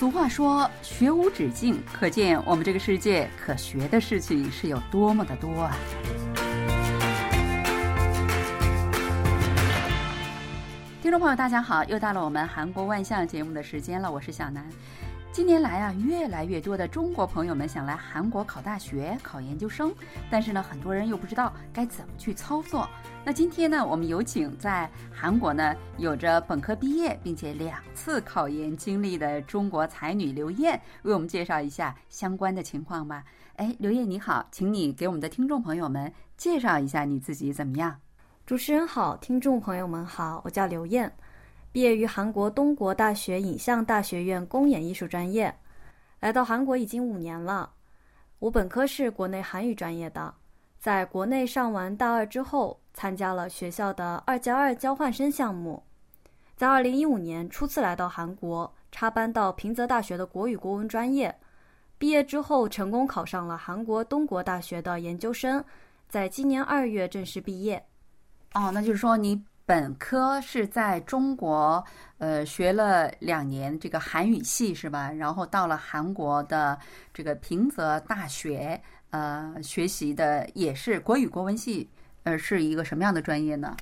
俗话说“学无止境”，可见我们这个世界可学的事情是有多么的多啊！听众朋友，大家好，又到了我们韩国万象节目的时间了，我是小南。近年来啊，越来越多的中国朋友们想来韩国考大学、考研究生，但是呢，很多人又不知道该怎么去操作。那今天呢，我们有请在韩国呢有着本科毕业并且两次考研经历的中国才女刘艳，为我们介绍一下相关的情况吧。哎，刘艳你好，请你给我们的听众朋友们介绍一下你自己怎么样？主持人好，听众朋友们好，我叫刘艳。毕业于韩国东国大学影像大学院公演艺术专业，来到韩国已经五年了。我本科是国内韩语专业的，在国内上完大二之后，参加了学校的二加二交换生项目，在二零一五年初次来到韩国，插班到平泽大学的国语国文专业。毕业之后，成功考上了韩国东国大学的研究生，在今年二月正式毕业。哦，那就是说你。本科是在中国，呃，学了两年这个韩语系是吧？然后到了韩国的这个平泽大学，呃，学习的也是国语国文系，呃，是一个什么样的专业呢？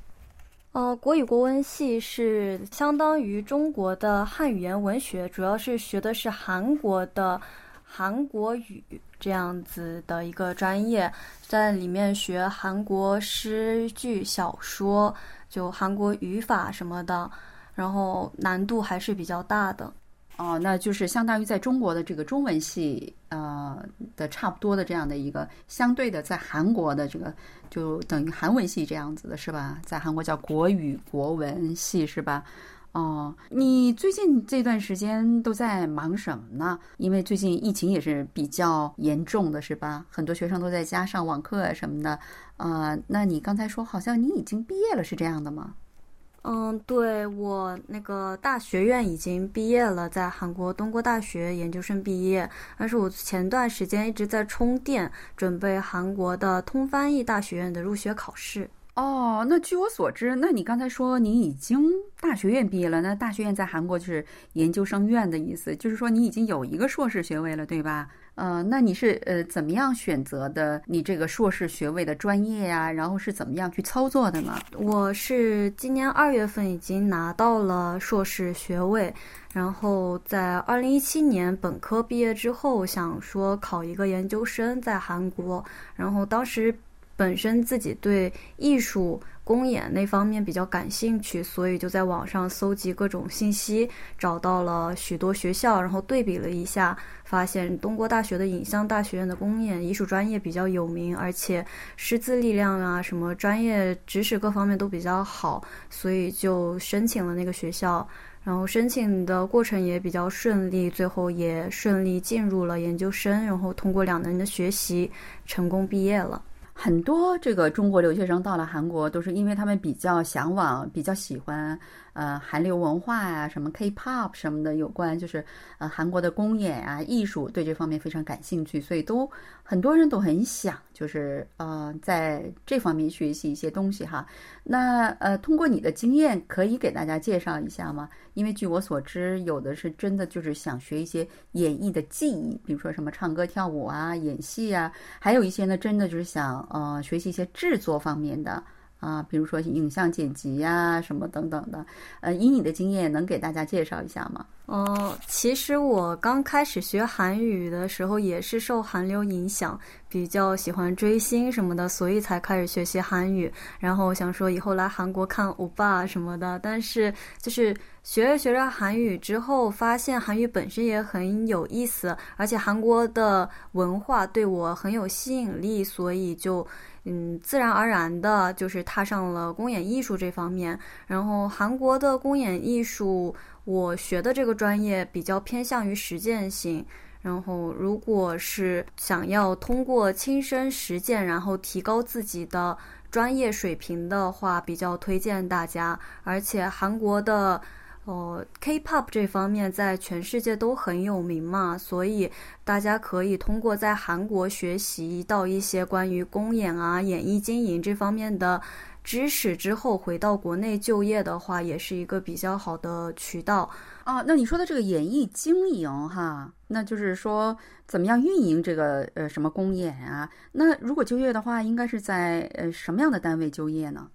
呃，国语国文系是相当于中国的汉语言文学，主要是学的是韩国的韩国语这样子的一个专业，在里面学韩国诗句小说。就韩国语法什么的，然后难度还是比较大的。哦，那就是相当于在中国的这个中文系，呃的差不多的这样的一个相对的，在韩国的这个就等于韩文系这样子的是吧？在韩国叫国语国文系是吧？哦，你最近这段时间都在忙什么呢？因为最近疫情也是比较严重的，是吧？很多学生都在家上网课什么的。呃，那你刚才说好像你已经毕业了，是这样的吗？嗯，对我那个大学院已经毕业了，在韩国东国大学研究生毕业。但是我前段时间一直在充电，准备韩国的通翻译大学院的入学考试。哦，那据我所知，那你刚才说你已经大学院毕业了，那大学院在韩国就是研究生院的意思，就是说你已经有一个硕士学位了，对吧？呃，那你是呃怎么样选择的你这个硕士学位的专业呀？然后是怎么样去操作的呢？我是今年二月份已经拿到了硕士学位，然后在二零一七年本科毕业之后，想说考一个研究生在韩国，然后当时。本身自己对艺术公演那方面比较感兴趣，所以就在网上搜集各种信息，找到了许多学校，然后对比了一下，发现东国大学的影像大学院的公演艺术专业比较有名，而且师资力量啊，什么专业知识各方面都比较好，所以就申请了那个学校。然后申请的过程也比较顺利，最后也顺利进入了研究生，然后通过两年的学习，成功毕业了。很多这个中国留学生到了韩国，都是因为他们比较向往、比较喜欢。呃，韩流文化呀，什么 K-pop 什么的，有关就是呃韩国的公演啊，艺术对这方面非常感兴趣，所以都很多人都很想就是呃在这方面学习一些东西哈。那呃，通过你的经验，可以给大家介绍一下吗？因为据我所知，有的是真的就是想学一些演绎的技艺，比如说什么唱歌、跳舞啊、演戏啊，还有一些呢，真的就是想呃学习一些制作方面的。啊，比如说影像剪辑呀，什么等等的，呃，以你的经验，能给大家介绍一下吗？哦，其实我刚开始学韩语的时候，也是受韩流影响，比较喜欢追星什么的，所以才开始学习韩语。然后想说以后来韩国看欧巴什么的，但是就是学着学着韩语之后，发现韩语本身也很有意思，而且韩国的文化对我很有吸引力，所以就。嗯，自然而然的就是踏上了公演艺术这方面。然后韩国的公演艺术，我学的这个专业比较偏向于实践性。然后，如果是想要通过亲身实践，然后提高自己的专业水平的话，比较推荐大家。而且韩国的。哦，K-pop 这方面在全世界都很有名嘛，所以大家可以通过在韩国学习到一些关于公演啊、演艺经营这方面的知识之后回到国内就业的话，也是一个比较好的渠道。啊，那你说的这个演艺经营哈，那就是说怎么样运营这个呃什么公演啊？那如果就业的话，应该是在呃什么样的单位就业呢？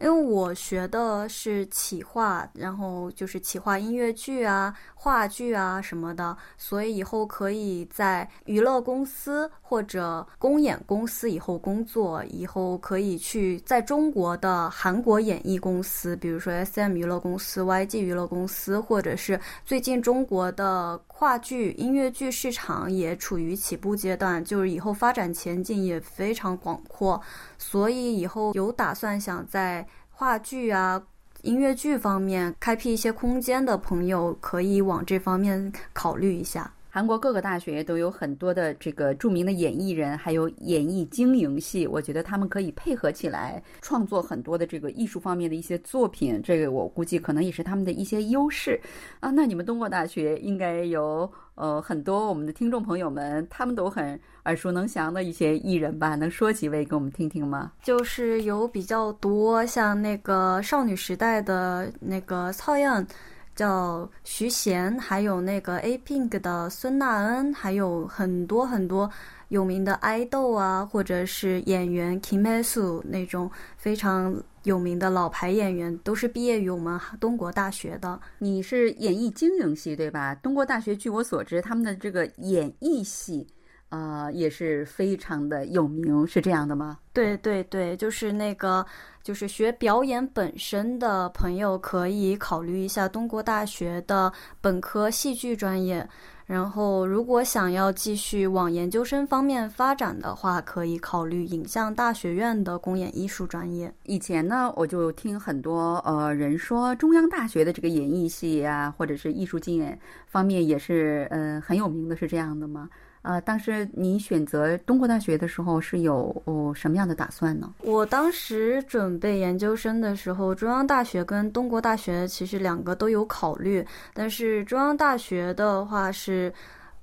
因为我学的是企划，然后就是企划音乐剧啊、话剧啊什么的，所以以后可以在娱乐公司或者公演公司以后工作，以后可以去在中国的韩国演艺公司，比如说 S M 娱乐公司、Y G 娱乐公司，或者是最近中国的话剧、音乐剧市场也处于起步阶段，就是以后发展前景也非常广阔，所以以后有打算想在。话剧啊，音乐剧方面开辟一些空间的朋友，可以往这方面考虑一下。韩国各个大学都有很多的这个著名的演艺人，还有演艺经营系，我觉得他们可以配合起来创作很多的这个艺术方面的一些作品。这个我估计可能也是他们的一些优势啊。那你们东国大学应该有呃很多我们的听众朋友们，他们都很耳熟能详的一些艺人吧？能说几位给我们听听吗？就是有比较多，像那个少女时代的那个曹阳。叫徐贤，还有那个 A Pink 的孙娜恩，还有很多很多有名的爱豆啊，或者是演员 Kim a s u 那种非常有名的老牌演员，都是毕业于我们东国大学的。你是演艺经营系对吧？东国大学据我所知，他们的这个演艺系。啊，也是非常的有名，是这样的吗？对对对，就是那个，就是学表演本身的朋友可以考虑一下东国大学的本科戏剧专业。然后，如果想要继续往研究生方面发展的话，可以考虑影像大学院的公演艺术专业。以前呢，我就听很多呃人说，中央大学的这个演艺系啊，或者是艺术经验方面也是呃很有名的，是这样的吗？呃，当时你选择东国大学的时候是有什么样的打算呢？我当时准备研究生的时候，中央大学跟东国大学其实两个都有考虑，但是中央大学的话是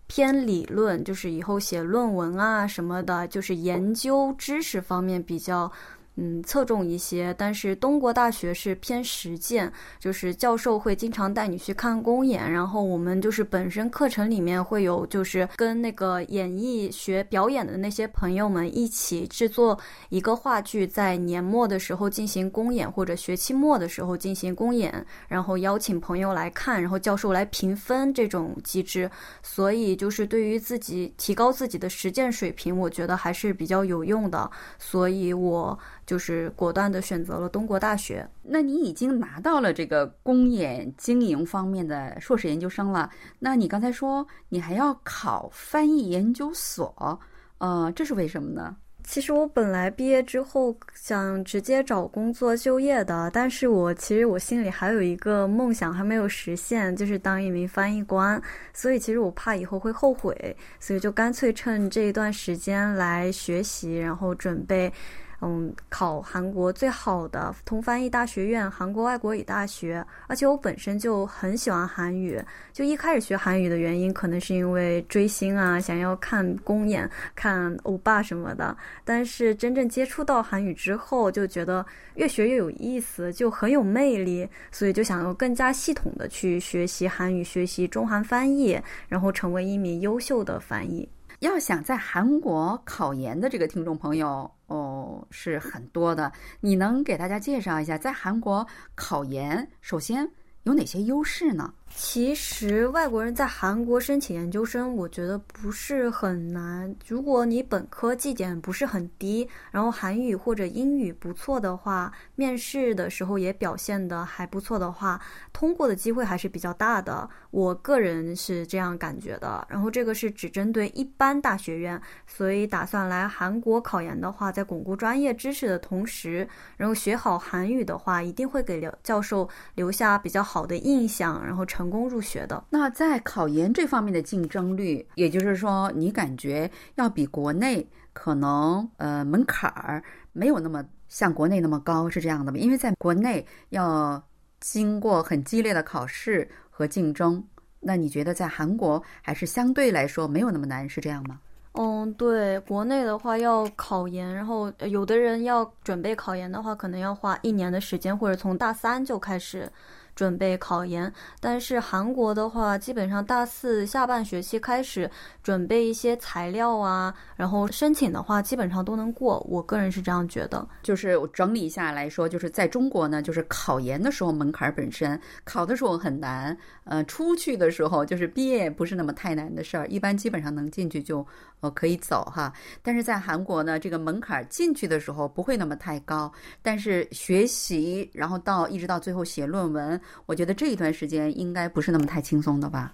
偏理论，就是以后写论文啊什么的，就是研究知识方面比较。嗯，侧重一些，但是东国大学是偏实践，就是教授会经常带你去看公演，然后我们就是本身课程里面会有，就是跟那个演艺学表演的那些朋友们一起制作一个话剧，在年末的时候进行公演，或者学期末的时候进行公演，然后邀请朋友来看，然后教授来评分这种机制，所以就是对于自己提高自己的实践水平，我觉得还是比较有用的，所以我。就是果断的选择了东国大学。那你已经拿到了这个公演经营方面的硕士研究生了。那你刚才说你还要考翻译研究所，呃，这是为什么呢？其实我本来毕业之后想直接找工作就业的，但是我其实我心里还有一个梦想还没有实现，就是当一名翻译官。所以其实我怕以后会后悔，所以就干脆趁这一段时间来学习，然后准备。嗯，考韩国最好的通翻译大学院——韩国外国语大学。而且我本身就很喜欢韩语，就一开始学韩语的原因，可能是因为追星啊，想要看公演、看欧巴什么的。但是真正接触到韩语之后，就觉得越学越有意思，就很有魅力，所以就想要更加系统的去学习韩语，学习中韩翻译，然后成为一名优秀的翻译。要想在韩国考研的这个听众朋友哦是很多的，你能给大家介绍一下在韩国考研首先有哪些优势呢？其实外国人在韩国申请研究生，我觉得不是很难。如果你本科绩点不是很低，然后韩语或者英语不错的话，面试的时候也表现的还不错的话，通过的机会还是比较大的。我个人是这样感觉的。然后这个是只针对一般大学院，所以打算来韩国考研的话，在巩固专业知识的同时，然后学好韩语的话，一定会给教授留下比较好的印象，然后成。成功入学的，那在考研这方面的竞争率，也就是说，你感觉要比国内可能呃门槛儿没有那么像国内那么高，是这样的吗？因为在国内要经过很激烈的考试和竞争，那你觉得在韩国还是相对来说没有那么难，是这样吗？嗯，对，国内的话要考研，然后有的人要准备考研的话，可能要花一年的时间，或者从大三就开始。准备考研，但是韩国的话，基本上大四下半学期开始准备一些材料啊，然后申请的话，基本上都能过。我个人是这样觉得。就是我整理一下来说，就是在中国呢，就是考研的时候门槛本身考的时候很难，呃，出去的时候就是毕业不是那么太难的事儿，一般基本上能进去就呃可以走哈。但是在韩国呢，这个门槛进去的时候不会那么太高，但是学习然后到一直到最后写论文。我觉得这一段时间应该不是那么太轻松的吧。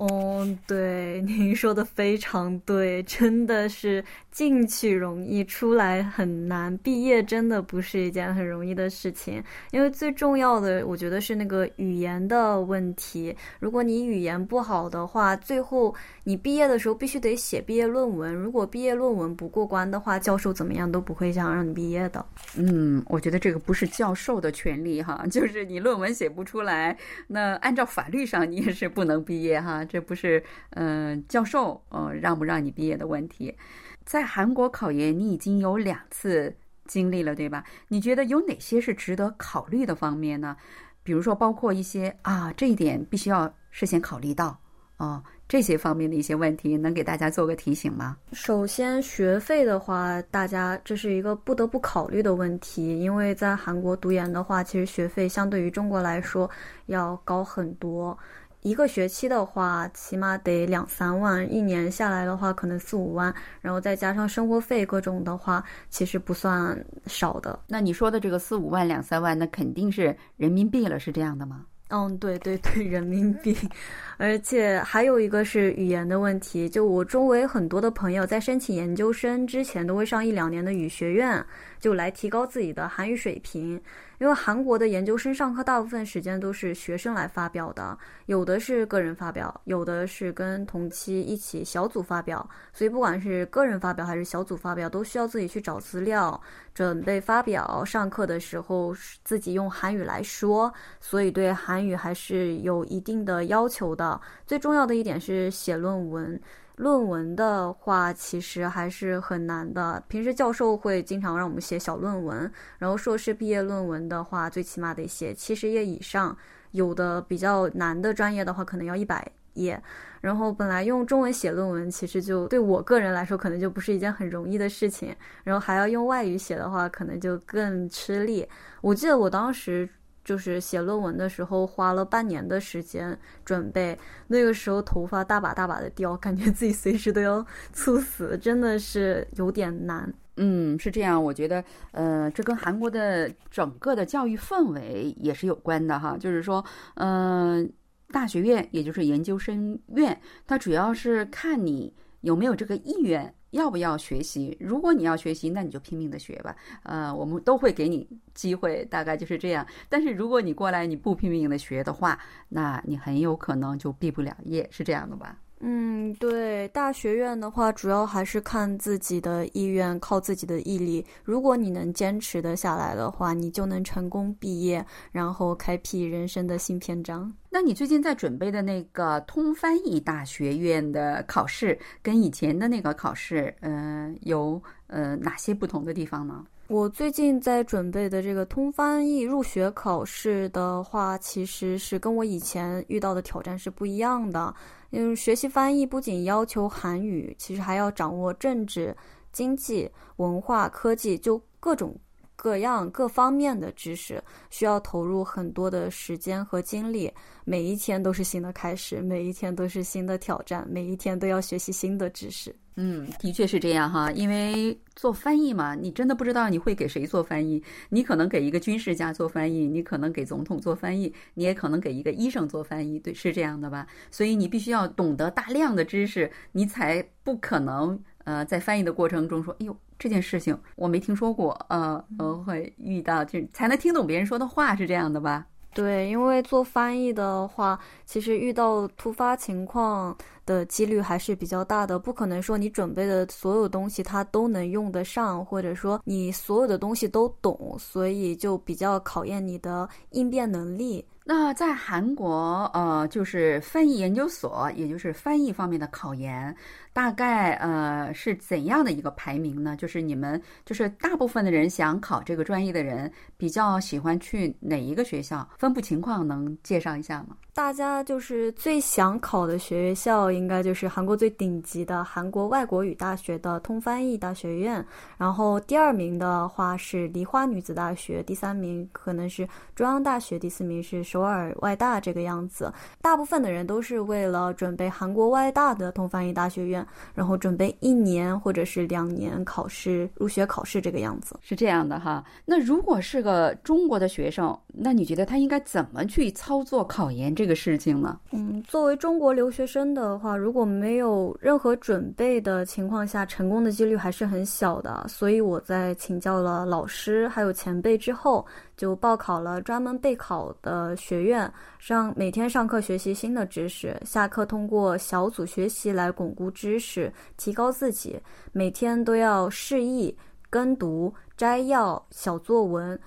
哦，对，您说的非常对，真的是进去容易，出来很难。毕业真的不是一件很容易的事情，因为最重要的，我觉得是那个语言的问题。如果你语言不好的话，最后你毕业的时候必须得写毕业论文。如果毕业论文不过关的话，教授怎么样都不会想让你毕业的。嗯，我觉得这个不是教授的权利哈，就是你论文写不出来，那按照法律上你也是不能毕业哈。这不是嗯教授嗯让不让你毕业的问题，在韩国考研你已经有两次经历了对吧？你觉得有哪些是值得考虑的方面呢？比如说包括一些啊这一点必须要事先考虑到啊这些方面的一些问题，能给大家做个提醒吗？首先学费的话，大家这是一个不得不考虑的问题，因为在韩国读研的话，其实学费相对于中国来说要高很多。一个学期的话，起码得两三万；一年下来的话，可能四五万。然后再加上生活费各种的话，其实不算少的。那你说的这个四五万、两三万，那肯定是人民币了，是这样的吗？嗯，对对对，人民币。而且还有一个是语言的问题，就我周围很多的朋友在申请研究生之前，都会上一两年的语学院，就来提高自己的韩语水平。因为韩国的研究生上课大部分时间都是学生来发表的，有的是个人发表，有的是跟同期一起小组发表，所以不管是个人发表还是小组发表，都需要自己去找资料，准备发表。上课的时候自己用韩语来说，所以对韩语还是有一定的要求的。最重要的一点是写论文。论文的话，其实还是很难的。平时教授会经常让我们写小论文，然后硕士毕业论文的话，最起码得写七十页以上。有的比较难的专业的话，可能要一百页。然后本来用中文写论文，其实就对我个人来说，可能就不是一件很容易的事情。然后还要用外语写的话，可能就更吃力。我记得我当时。就是写论文的时候花了半年的时间准备，那个时候头发大把大把的掉，感觉自己随时都要猝死，真的是有点难。嗯，是这样，我觉得，呃，这跟韩国的整个的教育氛围也是有关的哈。就是说，嗯，大学院也就是研究生院，它主要是看你有没有这个意愿。要不要学习？如果你要学习，那你就拼命的学吧。呃，我们都会给你机会，大概就是这样。但是如果你过来你不拼命的学的话，那你很有可能就毕不了业，是这样的吧？嗯，对，大学院的话，主要还是看自己的意愿，靠自己的毅力。如果你能坚持的下来的话，你就能成功毕业，然后开辟人生的新篇章。那你最近在准备的那个通翻译大学院的考试，跟以前的那个考试，嗯，有呃哪些不同的地方呢？我最近在准备的这个通翻译入学考试的话，其实是跟我以前遇到的挑战是不一样的。因为学习翻译不仅要求韩语，其实还要掌握政治、经济、文化、科技，就各种各样各方面的知识，需要投入很多的时间和精力。每一天都是新的开始，每一天都是新的挑战，每一天都要学习新的知识。嗯，的确是这样哈，因为做翻译嘛，你真的不知道你会给谁做翻译。你可能给一个军事家做翻译，你可能给总统做翻译，你也可能给一个医生做翻译，对，是这样的吧？所以你必须要懂得大量的知识，你才不可能呃在翻译的过程中说，哎呦这件事情我没听说过，呃，会遇到就才能听懂别人说的话，是这样的吧？对，因为做翻译的话，其实遇到突发情况的几率还是比较大的。不可能说你准备的所有东西它都能用得上，或者说你所有的东西都懂，所以就比较考验你的应变能力。那在韩国，呃，就是翻译研究所，也就是翻译方面的考研，大概呃是怎样的一个排名呢？就是你们就是大部分的人想考这个专业的人，比较喜欢去哪一个学校？分布情况能介绍一下吗？大家就是最想考的学校，应该就是韩国最顶级的韩国外国语大学的通翻译大学院。然后第二名的话是梨花女子大学，第三名可能是中央大学，第四名是首尔外大这个样子。大部分的人都是为了准备韩国外大的通翻译大学院，然后准备一年或者是两年考试入学考试这个样子。是这样的哈。那如果是个中国的学生，那你觉得他应该怎么去操作考研？这个事情呢？嗯，作为中国留学生的话，如果没有任何准备的情况下，成功的几率还是很小的。所以我在请教了老师还有前辈之后，就报考了专门备考的学院，上每天上课学习新的知识，下课通过小组学习来巩固知识，提高自己。每天都要示意、跟读、摘要、小作文，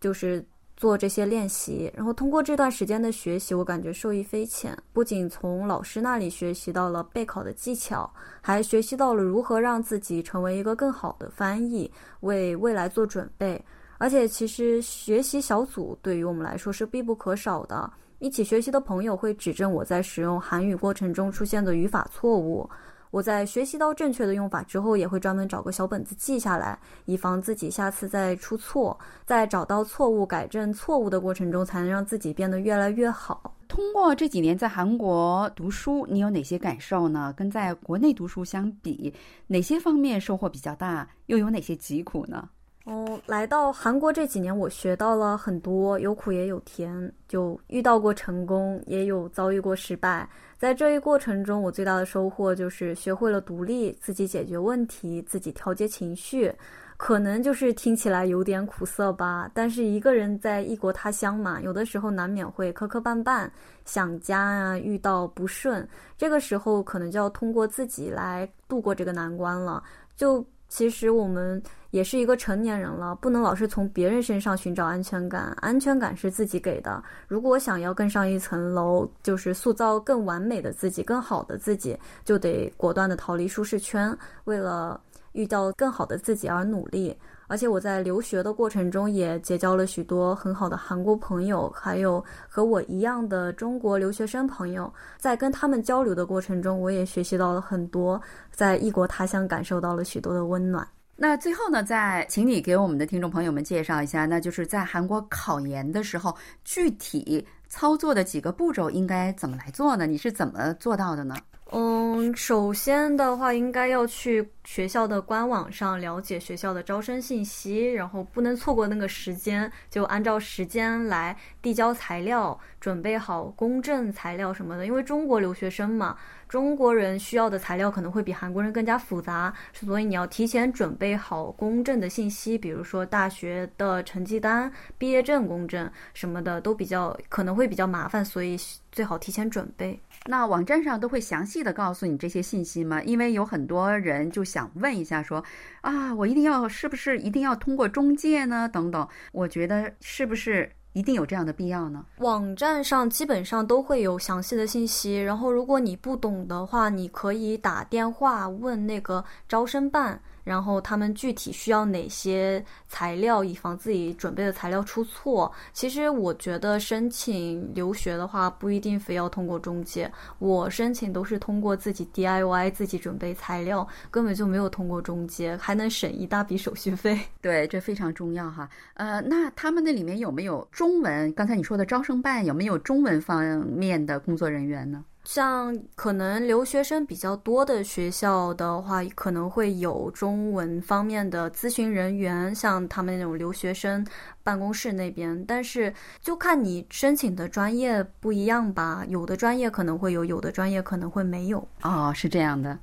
就是。做这些练习，然后通过这段时间的学习，我感觉受益匪浅。不仅从老师那里学习到了备考的技巧，还学习到了如何让自己成为一个更好的翻译，为未来做准备。而且，其实学习小组对于我们来说是必不可少的。一起学习的朋友会指正我在使用韩语过程中出现的语法错误。我在学习到正确的用法之后，也会专门找个小本子记下来，以防自己下次再出错。在找到错误、改正错误的过程中，才能让自己变得越来越好。通过这几年在韩国读书，你有哪些感受呢？跟在国内读书相比，哪些方面收获比较大？又有哪些疾苦呢？哦，来到韩国这几年，我学到了很多，有苦也有甜，就遇到过成功，也有遭遇过失败。在这一过程中，我最大的收获就是学会了独立，自己解决问题，自己调节情绪。可能就是听起来有点苦涩吧，但是一个人在异国他乡嘛，有的时候难免会磕磕绊绊，想家啊，遇到不顺，这个时候可能就要通过自己来度过这个难关了。就其实我们。也是一个成年人了，不能老是从别人身上寻找安全感，安全感是自己给的。如果想要更上一层楼，就是塑造更完美的自己、更好的自己，就得果断的逃离舒适圈，为了遇到更好的自己而努力。而且我在留学的过程中也结交了许多很好的韩国朋友，还有和我一样的中国留学生朋友，在跟他们交流的过程中，我也学习到了很多，在异国他乡感受到了许多的温暖。那最后呢，再请你给我们的听众朋友们介绍一下，那就是在韩国考研的时候，具体操作的几个步骤应该怎么来做呢？你是怎么做到的呢？嗯，首先的话，应该要去学校的官网上了解学校的招生信息，然后不能错过那个时间，就按照时间来递交材料，准备好公证材料什么的。因为中国留学生嘛，中国人需要的材料可能会比韩国人更加复杂，所以你要提前准备好公证的信息，比如说大学的成绩单、毕业证公证什么的，都比较可能会比较麻烦，所以最好提前准备。那网站上都会详细的告诉你这些信息吗？因为有很多人就想问一下，说啊，我一定要是不是一定要通过中介呢？等等，我觉得是不是一定有这样的必要呢？网站上基本上都会有详细的信息，然后如果你不懂的话，你可以打电话问那个招生办。然后他们具体需要哪些材料，以防自己准备的材料出错。其实我觉得申请留学的话，不一定非要通过中介。我申请都是通过自己 DIY 自己准备材料，根本就没有通过中介，还能省一大笔手续费。对，这非常重要哈。呃，那他们那里面有没有中文？刚才你说的招生办有没有中文方面的工作人员呢？像可能留学生比较多的学校的话，可能会有中文方面的咨询人员，像他们那种留学生办公室那边。但是就看你申请的专业不一样吧，有的专业可能会有，有的专业可能会没有。哦，是这样的。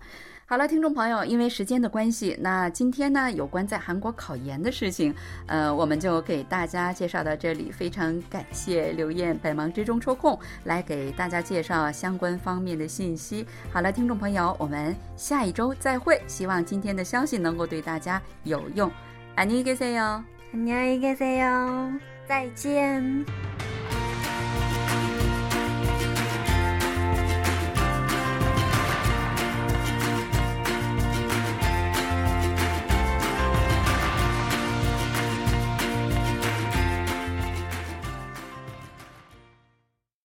好了，听众朋友，因为时间的关系，那今天呢，有关在韩国考研的事情，呃，我们就给大家介绍到这里。非常感谢刘燕百忙之中抽空来给大家介绍相关方面的信息。好了，听众朋友，我们下一周再会。希望今天的消息能够对大家有用。안녕히계세 요， 안녕히계세 요， 再见。